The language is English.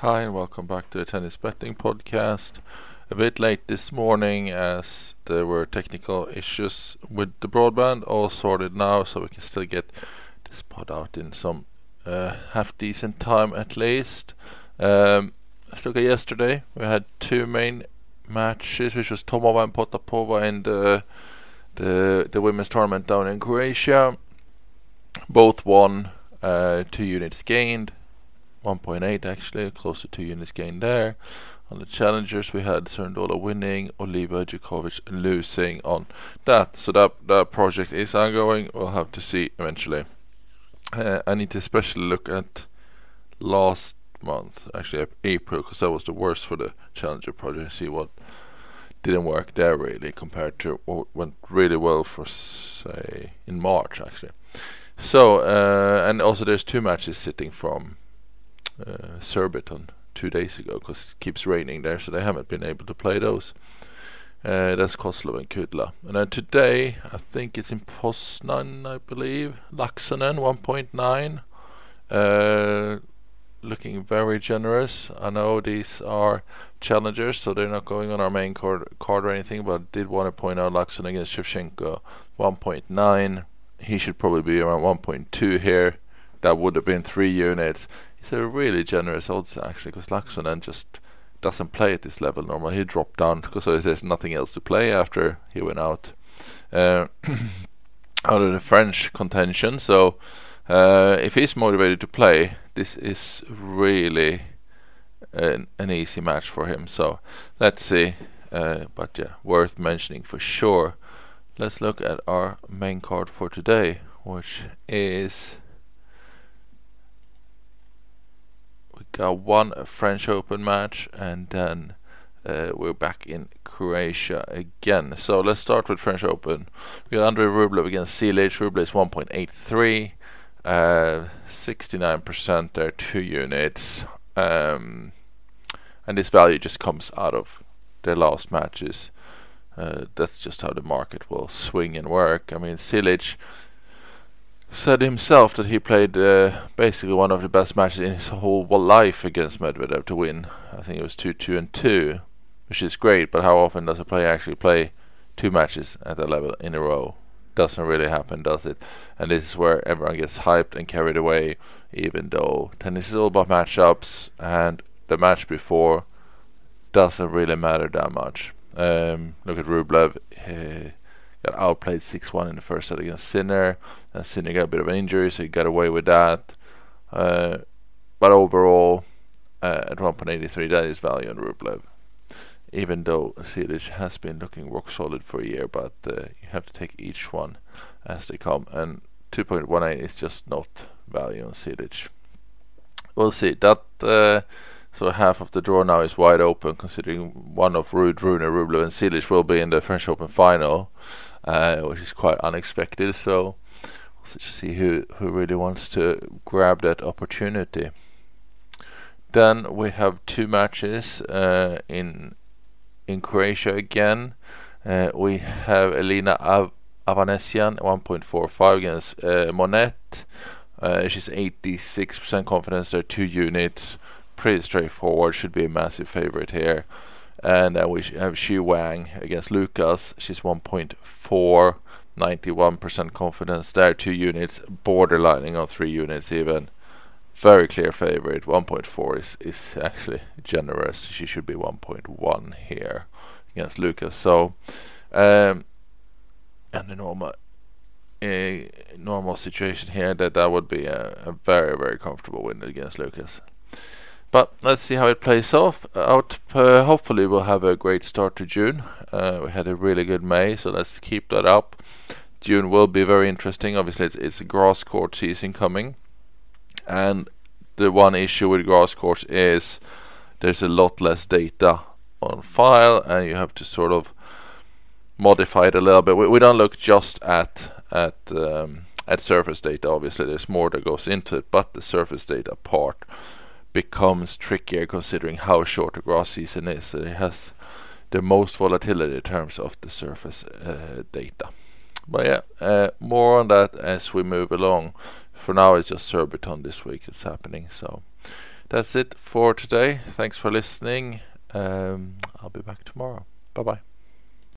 Hi, and welcome back to the Tennis Betting Podcast. A bit late this morning as there were technical issues with the broadband, all sorted now, so we can still get this pod out in some uh, half decent time at least. Um, let's look at yesterday. We had two main matches, which was Tomova and Potapova in the, the, the women's tournament down in Croatia. Both won, uh, two units gained. 1.8 actually, close to 2 units gained there. On the challengers we had Cerundolo winning, Oliva Djokovic losing on that. So that that project is ongoing. We'll have to see eventually. Uh, I need to especially look at last month, actually April, because that was the worst for the challenger project. See what didn't work there really compared to what went really well for say in March actually. So uh, and also there's two matches sitting from uh, Surbiton two days ago because it keeps raining there, so they haven't been able to play those. Uh, that's Kozlov and Kudla. And then today, I think it's in Poznan, I believe. Laaksonen 1.9. Uh, looking very generous. I know these are challengers, so they're not going on our main card, card or anything, but I did want to point out Laaksonen against Shevchenko 1.9. He should probably be around 1.2 here. That would have been three units. It's a really generous odds actually, because Laaksonen just doesn't play at this level normally. He dropped down because there's nothing else to play after he went out uh, out of the French contention. So uh, if he's motivated to play, this is really an, an easy match for him. So let's see. Uh, but yeah, worth mentioning for sure. Let's look at our main card for today, which is got one French Open match, and then uh, we're back in Croatia again. So let's start with French Open. We got Andrei Rublev against Cilic. Rublev is 1.83, uh, 69% there, two units. Um, and this value just comes out of their last matches. Uh, that's just how the market will swing and work. I mean, Cilic said himself that he played uh, basically one of the best matches in his whole life against Medvedev to win. I think it was 2 2 and 2, which is great, but how often does a player actually play two matches at that level in a row? Doesn't really happen, does it? And this is where everyone gets hyped and carried away, even though tennis is all about matchups, and the match before doesn't really matter that much. Um, look at Rublev. Uh, got outplayed 6-1 in the first set against Sinner. And Sinner got a bit of an injury, so he got away with that. Uh, but overall, uh, at 1.83, that is value on Rublev. Even though Cilic has been looking rock solid for a year, but uh, you have to take each one as they come. And 2.18 is just not value on Cilic. We'll see. That uh, so half of the draw now is wide open, considering one of Ruud, Rune, Rublev, and Cilic will be in the French Open final uh, which is quite unexpected. So we'll just see who who really wants to grab that opportunity. Then we have two matches uh, in in Croatia again. Uh, we have Elina Av- Avanesyan 1.45 against uh. Uh, she's 86% confidence. There are two units. Pretty straightforward. Should be a massive favorite here. And then we have Xu Wang against Lucas. She's 1.4, 91% confidence there. Two units, borderlining on three units even. Very clear favorite. 1.4 is, is actually generous. She should be 1.1 here against Lucas. So, um, and the normal a normal situation here that that would be a, a very very comfortable win against Lucas. But let's see how it plays off out. Uh, hopefully, we'll have a great start to June. Uh, we had a really good May, so let's keep that up. June will be very interesting. Obviously, it's, it's a grass court season coming, and the one issue with grass courts is there's a lot less data on file, and you have to sort of modify it a little bit. We, we don't look just at at um, at surface data. Obviously, there's more that goes into it, but the surface data part becomes trickier considering how short the grass season is. It has the most volatility in terms of the surface uh, data. But yeah, uh, more on that as we move along. For now, it's just Surbiton this week. It's happening. So that's it for today. Thanks for listening. Um, I'll be back tomorrow. Bye bye.